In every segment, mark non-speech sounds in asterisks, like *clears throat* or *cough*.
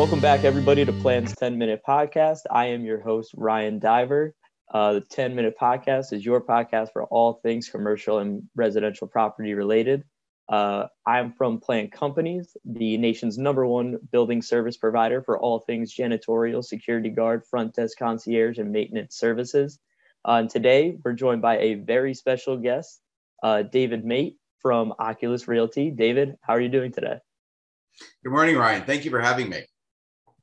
Welcome back, everybody, to Plan's 10 Minute Podcast. I am your host, Ryan Diver. Uh, the 10 Minute Podcast is your podcast for all things commercial and residential property related. Uh, I'm from Planned Companies, the nation's number one building service provider for all things janitorial, security guard, front desk concierge, and maintenance services. Uh, and today we're joined by a very special guest, uh, David Meit from Oculus Realty. David, how are you doing today? Good morning, Ryan. Thank you for having me.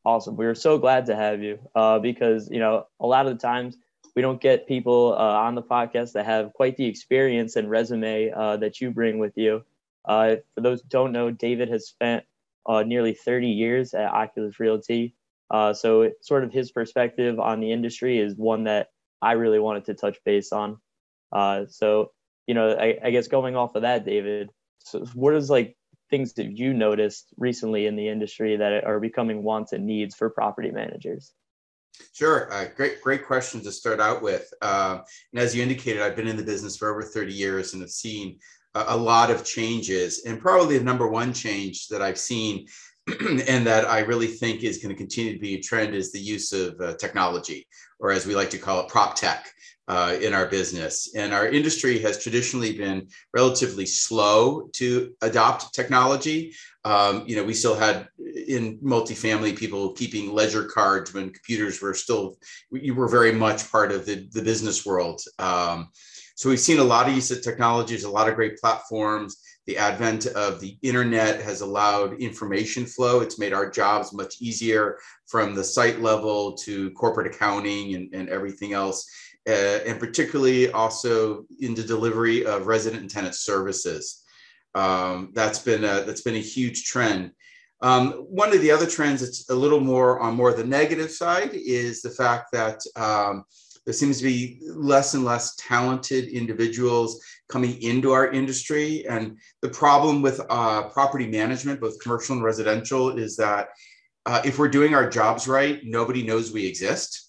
Awesome. We are so glad to have you uh, because, you know, a lot of the times we don't get people uh, on the podcast that have quite the experience and resume uh, that you bring with you. Uh, for those who don't know, David has spent uh, nearly 30 years at Oculus Realty. Uh, so, sort of his perspective on the industry is one that I really wanted to touch base on. so, you know, I, I guess going off of that, David, so what is like things that you noticed recently in the industry that are becoming wants and needs for property managers? Sure, uh, great, great question to start out with. Uh, and as you indicated, I've been in the business for over 30 years and have seen a, a lot of changes. And probably the number one change that I've seen *clears throat* and that I really think is going to continue to be a trend is the use of uh, technology, or as we like to call it, prop tech uh, in our business. And our industry has traditionally been relatively slow to adopt technology. Um, you know, we still had in multifamily people keeping ledger cards when computers were still, you were very much part of the, the business world. Um, so we've seen a lot of use of technologies, a lot of great platforms. The advent of the internet has allowed information flow. It's made our jobs much easier from the site level to corporate accounting and, and everything else uh, and particularly also in the delivery of resident and tenant services. Um, that's been a, that's been a huge trend. Um, one of the other trends that's a little more on more the negative side is the fact that um, there seems to be less and less talented individuals coming into our industry. And the problem with uh, property management, both commercial and residential, is that uh, if we're doing our jobs right, nobody knows we exist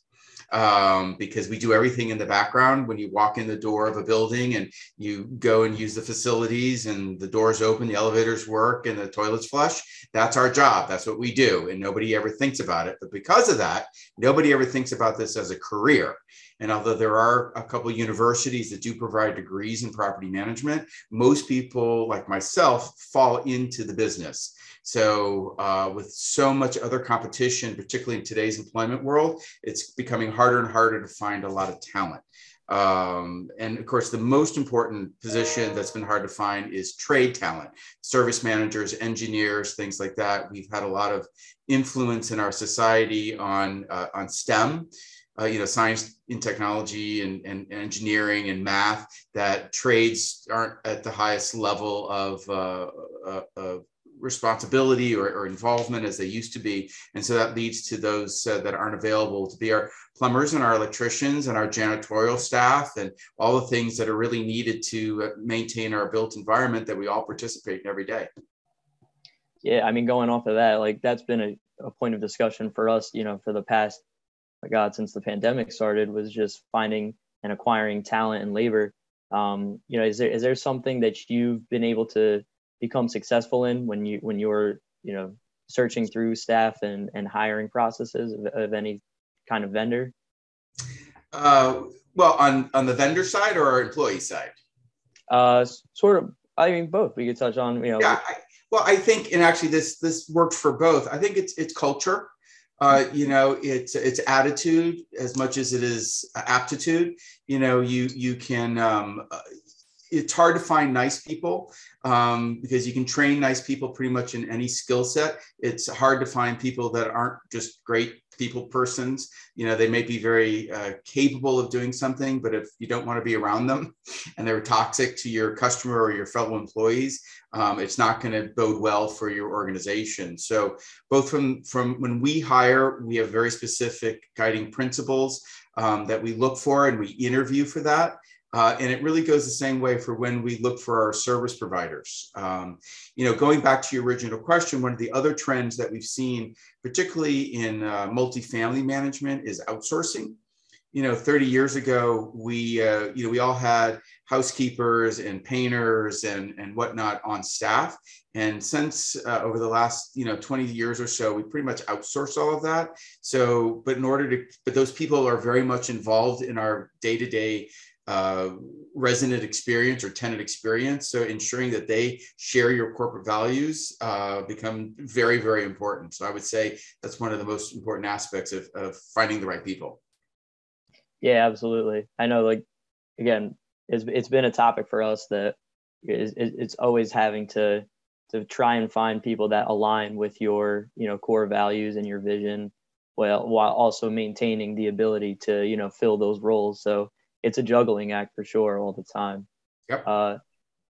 um, because we do everything in the background. When you walk in the door of a building and you go and use the facilities and the doors open, the elevators work, and the toilets flush, that's our job. That's what we do. And nobody ever thinks about it. But because of that, nobody ever thinks about this as a career. And although there are a couple universities that do provide degrees in property management, most people like myself fall into the business. So, uh, with so much other competition, particularly in today's employment world, it's becoming harder and harder to find a lot of talent. Um, and of course, the most important position that's been hard to find is trade talent, service managers, engineers, things like that. We've had a lot of influence in our society on uh, on STEM. Uh, you know, science and technology and, and, engineering and math that trades aren't at the highest level of, uh, uh of responsibility or, or, involvement as they used to be. And so that leads to those uh, that aren't available to be our plumbers and our electricians and our janitorial staff and all the things that are really needed to uh, maintain our built environment that we all participate in every day. Yeah, I mean, going off of that, like that's been a, a point of discussion for us, you know, for the past, my God, since the pandemic started, was just finding and acquiring talent and labor. Um, you know, is there is there something that you've been able to become successful in when you when you're you know searching through staff and and hiring processes of, of any kind of vendor? Uh, well on on the vendor side or our employee side? Uh sort of i mean both. We could touch on you know yeah I, well i think and actually this this works for both. I think it's it's culture. Uh, you know it's it's attitude as much as it is aptitude. You know you you can um, it's hard to find nice people um, because you can train nice people pretty much in any skill set. It's hard to find people that aren't just great people persons. You know, they may be very uh, capable of doing something, but if you don't want to be around them *laughs* and they're toxic to your customer or your fellow employees, um, it's not going to bode well for your organization. So, both from from when we hire, we have very specific guiding principles um, that we look for, and we interview for that. Uh, and it really goes the same way for when we look for our service providers. Um, you know, going back to your original question, one of the other trends that we've seen, particularly in uh, multifamily management, is outsourcing. you know 30 years ago we uh, you know we all had housekeepers and painters and and whatnot on staff and since uh, over the last you know 20 years or so we pretty much outsource all of that so but in order to but those people are very much involved in our day-to-day uh, resident experience or tenant experience. So ensuring that they share your corporate values uh, become very, very important. So I would say that's one of the most important aspects of, of finding the right people. Yeah, absolutely. I know, like, again, it's, it's been a topic for us that is, it's always having to to try and find people that align with your you know core values and your vision well while also maintaining the ability to you know fill those roles so it's a juggling act for sure all the time. Yep. Uh,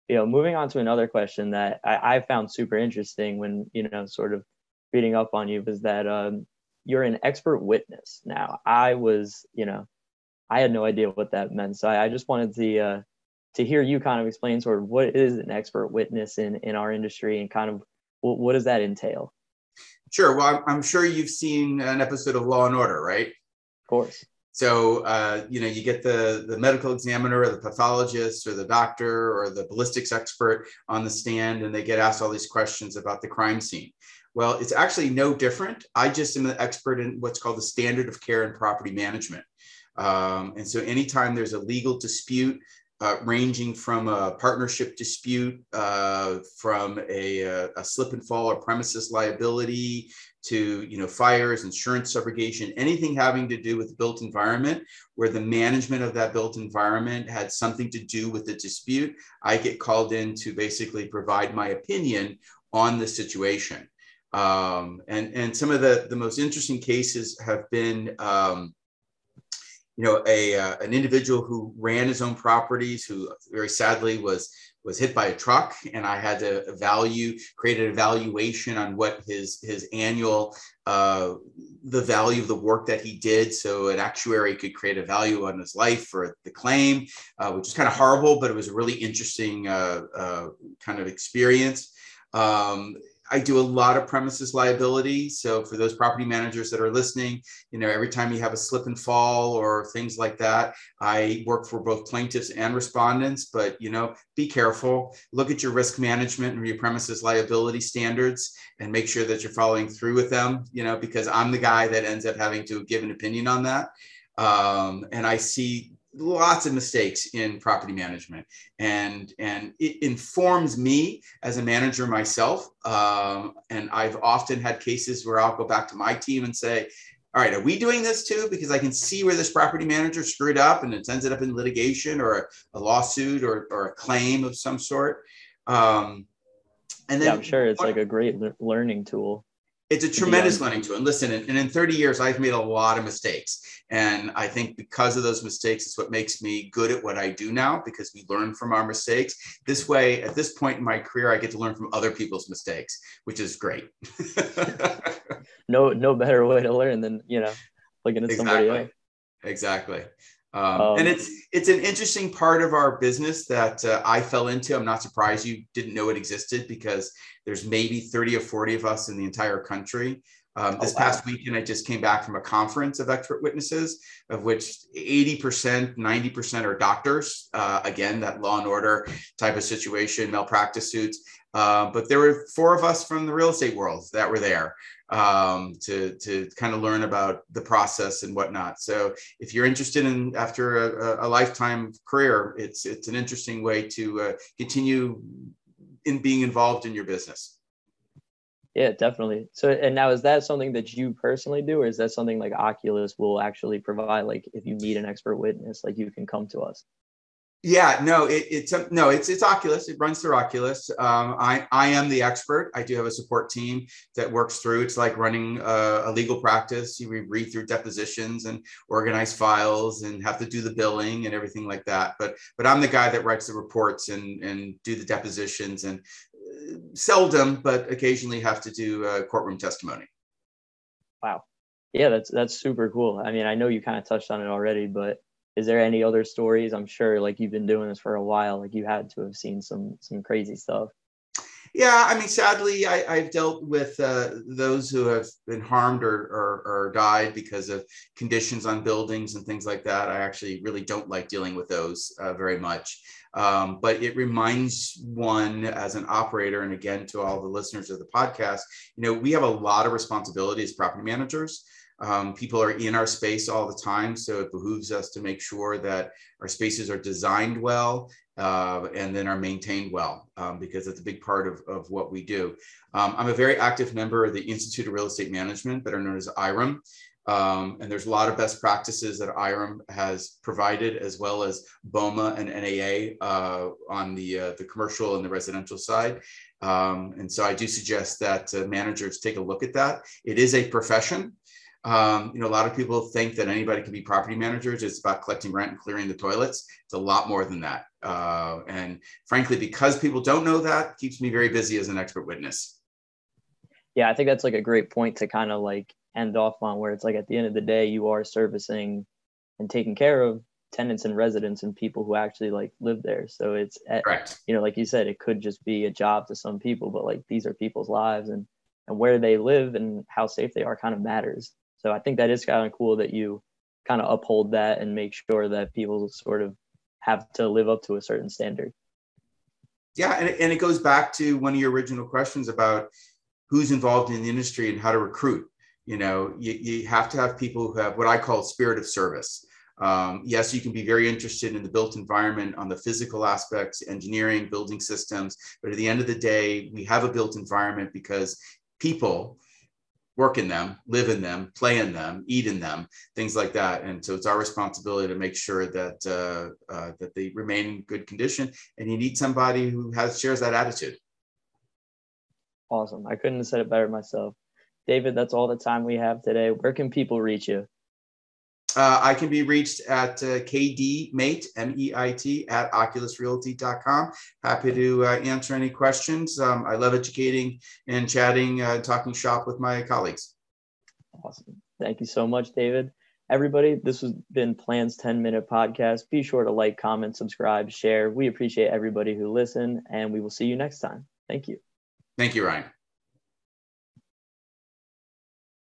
you know, moving on to another question that I, I, found super interesting when you know sort of reading up on you was that um, you're an expert witness. Now, I was, you know, I had no idea what that meant, so I, I just wanted to uh, to hear you kind of explain sort of what is an expert witness in in our industry and kind of what, what does that entail. Sure. Well, I'm, I'm sure you've seen an episode of Law and Order, right? Of course. So, uh, you know, you get the, the medical examiner or the pathologist or the doctor or the ballistics expert on the stand, and they get asked all these questions about the crime scene. Well, it's actually no different. I just am an expert in what's called the standard of care in property management. Um, and so, anytime there's a legal dispute, uh, ranging from a partnership dispute, uh, from a, a, slip and fall or premises liability, to you know fires insurance subrogation anything having to do with the built environment where the management of that built environment had something to do with the dispute i get called in to basically provide my opinion on the situation. Um, and and some of the the most interesting cases have been um, you know a uh, an individual who ran his own properties who very sadly was was hit by a truck and I had to value, create an evaluation on what his, his annual, uh, the value of the work that he did. So an actuary could create a value on his life for the claim, uh, which is kind of horrible, but it was a really interesting uh, uh kind of experience. Um, I do a lot of premises liability. So for those property managers that are listening, you know, every time you have a slip and fall or things like that, I work for both plaintiffs and respondents. But you know, be careful. Look at your risk management and your premises liability standards, and make sure that you're following through with them. You know, because I'm the guy that ends up having to give an opinion on that. Um, and I see lots of mistakes in property management. And and it informs me as a manager myself um, and i've often had cases where i'll go back to my team and say all right are we doing this too? Because i can see where this property manager screwed up and it's ended up in litigation or a, a lawsuit or, or a claim of some sort. Um, and then yeah, i'm sure it's like a great learning tool it's a tremendous learning tool. And listen, and in 30 years, I've made a lot of mistakes. And I think because of those mistakes, it's what makes me good at what I do now because we learn from our mistakes. This way, at this point in my career, I get to learn from other people's mistakes, which is great. *laughs* no, no better way to learn than, you know, looking at exactly. somebody else. Exactly. Um, um, and it's it's an interesting part of our business that uh, I fell into. I'm not surprised you didn't know it existed because there's maybe 30 or 40 of us in the entire country. Um, this oh, wow. past weekend, I just came back from a conference of expert witnesses, of which 80%, 90% are doctors. Uh, again, that law and order type of situation, malpractice suits. Uh, but there were four of us from the real estate world that were there um, to, to kind of learn about the process and whatnot. So if you're interested in after a, a lifetime career, it's, it's an interesting way to uh, continue in being involved in your business. Yeah, definitely. So, and now is that something that you personally do, or is that something like Oculus will actually provide? Like, if you need an expert witness, like you can come to us. Yeah, no, it, it's a, no, it's it's Oculus. It runs through Oculus. Um, I I am the expert. I do have a support team that works through. It's like running a, a legal practice. You read through depositions and organize files and have to do the billing and everything like that. But but I'm the guy that writes the reports and and do the depositions and uh, seldom, but occasionally have to do uh, courtroom testimony. Wow, yeah, that's that's super cool. I mean, I know you kind of touched on it already, but is there any other stories i'm sure like you've been doing this for a while like you had to have seen some some crazy stuff Yeah, I mean, sadly, I, have dealt with uh, those who have been harmed or, or, or, died because of conditions on buildings and things like that. I actually really don't like dealing with those uh, very much. Um, but it reminds one as an operator, and again, to all the listeners of the podcast, you know, we have a lot of responsibility as property managers. Um, people are in our space all the time, so it behooves us to make sure that our spaces are designed well uh, and then are maintained well, um, because that's a big part of, of what we do. Um, I'm a very active member of the Institute of Real Estate Management, better known as IREM. Um, and there's a lot of best practices that IREM has provided, as well as BOMA and NAA uh, on the, uh, the commercial and the residential side. Um, and so I do suggest that uh, managers take a look at that. It is a profession. Um, you know, a lot of people think that anybody can be property managers. It's about collecting rent and clearing the toilets. It's a lot more than that. Uh, and frankly, because people don't know that, keeps me very busy as an expert witness. Yeah, I think that's like a great point to kind of like end off on, where it's like at the end of the day, you are servicing and taking care of tenants and residents and people who actually like live there. So it's at, Correct. you know, like you said, it could just be a job to some people, but like these are people's lives and and where they live and how safe they are kind of matters. So I think that is kind of cool that you kind of uphold that and make sure that people sort of have to live up to a certain standard. Yeah, and, and it goes back to one of your original questions about who's involved in the industry and how to recruit. You know, you, you have to have people who have what I call spirit of service. Um, yes, you can be very interested in the built environment on the physical aspects, engineering, building systems, but at the end of the day, we have a built environment because people work in them, live in them, play in them, eat in them, things like that. And so it's our responsibility to make sure that uh, uh, that they remain in good condition. And you need somebody who has shares that attitude. Awesome. I couldn't have said it better myself. David, that's all the time we have today. Where can people reach you? Uh, I can be reached at uh, kdmeit, M-E-I-T, at oculusrealty.com. Happy to uh, answer any questions. Um, I love educating and chatting, uh, talking shop with my colleagues. Awesome. Thank you so much, David. Everybody, this has been Plan's 10 Minute Podcast. Be sure to like, comment, subscribe, share. We appreciate everybody who listened, and we will see you next time. Thank you. Thank you, Ryan.